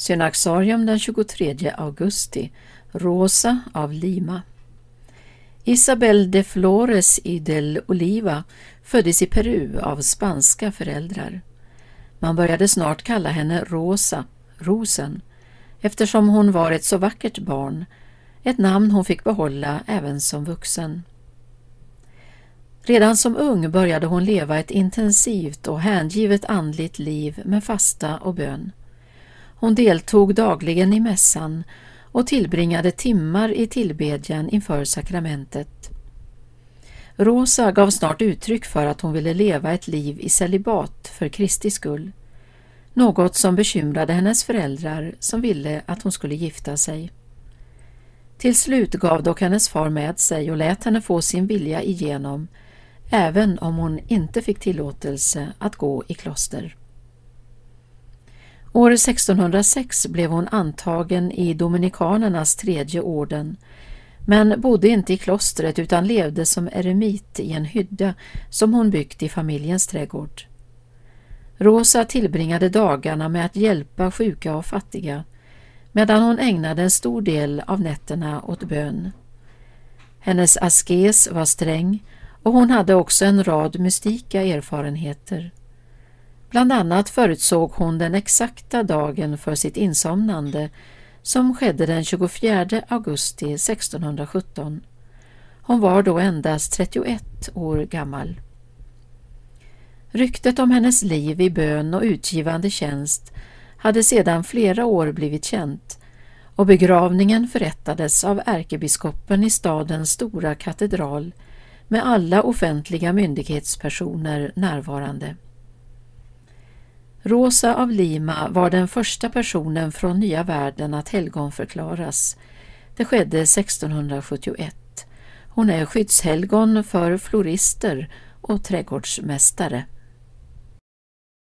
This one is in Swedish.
Synaxarium den 23 augusti Rosa av Lima Isabel de Flores y del Oliva föddes i Peru av spanska föräldrar. Man började snart kalla henne Rosa, rosen, eftersom hon var ett så vackert barn, ett namn hon fick behålla även som vuxen. Redan som ung började hon leva ett intensivt och hängivet andligt liv med fasta och bön. Hon deltog dagligen i mässan och tillbringade timmar i tillbedjan inför sakramentet. Rosa gav snart uttryck för att hon ville leva ett liv i celibat för Kristi skull. Något som bekymrade hennes föräldrar som ville att hon skulle gifta sig. Till slut gav dock hennes far med sig och lät henne få sin vilja igenom, även om hon inte fick tillåtelse att gå i kloster. År 1606 blev hon antagen i Dominikanernas tredje orden, men bodde inte i klostret utan levde som eremit i en hydda som hon byggt i familjens trädgård. Rosa tillbringade dagarna med att hjälpa sjuka och fattiga, medan hon ägnade en stor del av nätterna åt bön. Hennes askes var sträng och hon hade också en rad mystika erfarenheter. Bland annat förutsåg hon den exakta dagen för sitt insomnande som skedde den 24 augusti 1617. Hon var då endast 31 år gammal. Ryktet om hennes liv i bön och utgivande tjänst hade sedan flera år blivit känt och begravningen förrättades av ärkebiskopen i stadens stora katedral med alla offentliga myndighetspersoner närvarande. Rosa av Lima var den första personen från nya världen att helgonförklaras. Det skedde 1671. Hon är skyddshelgon för florister och trädgårdsmästare.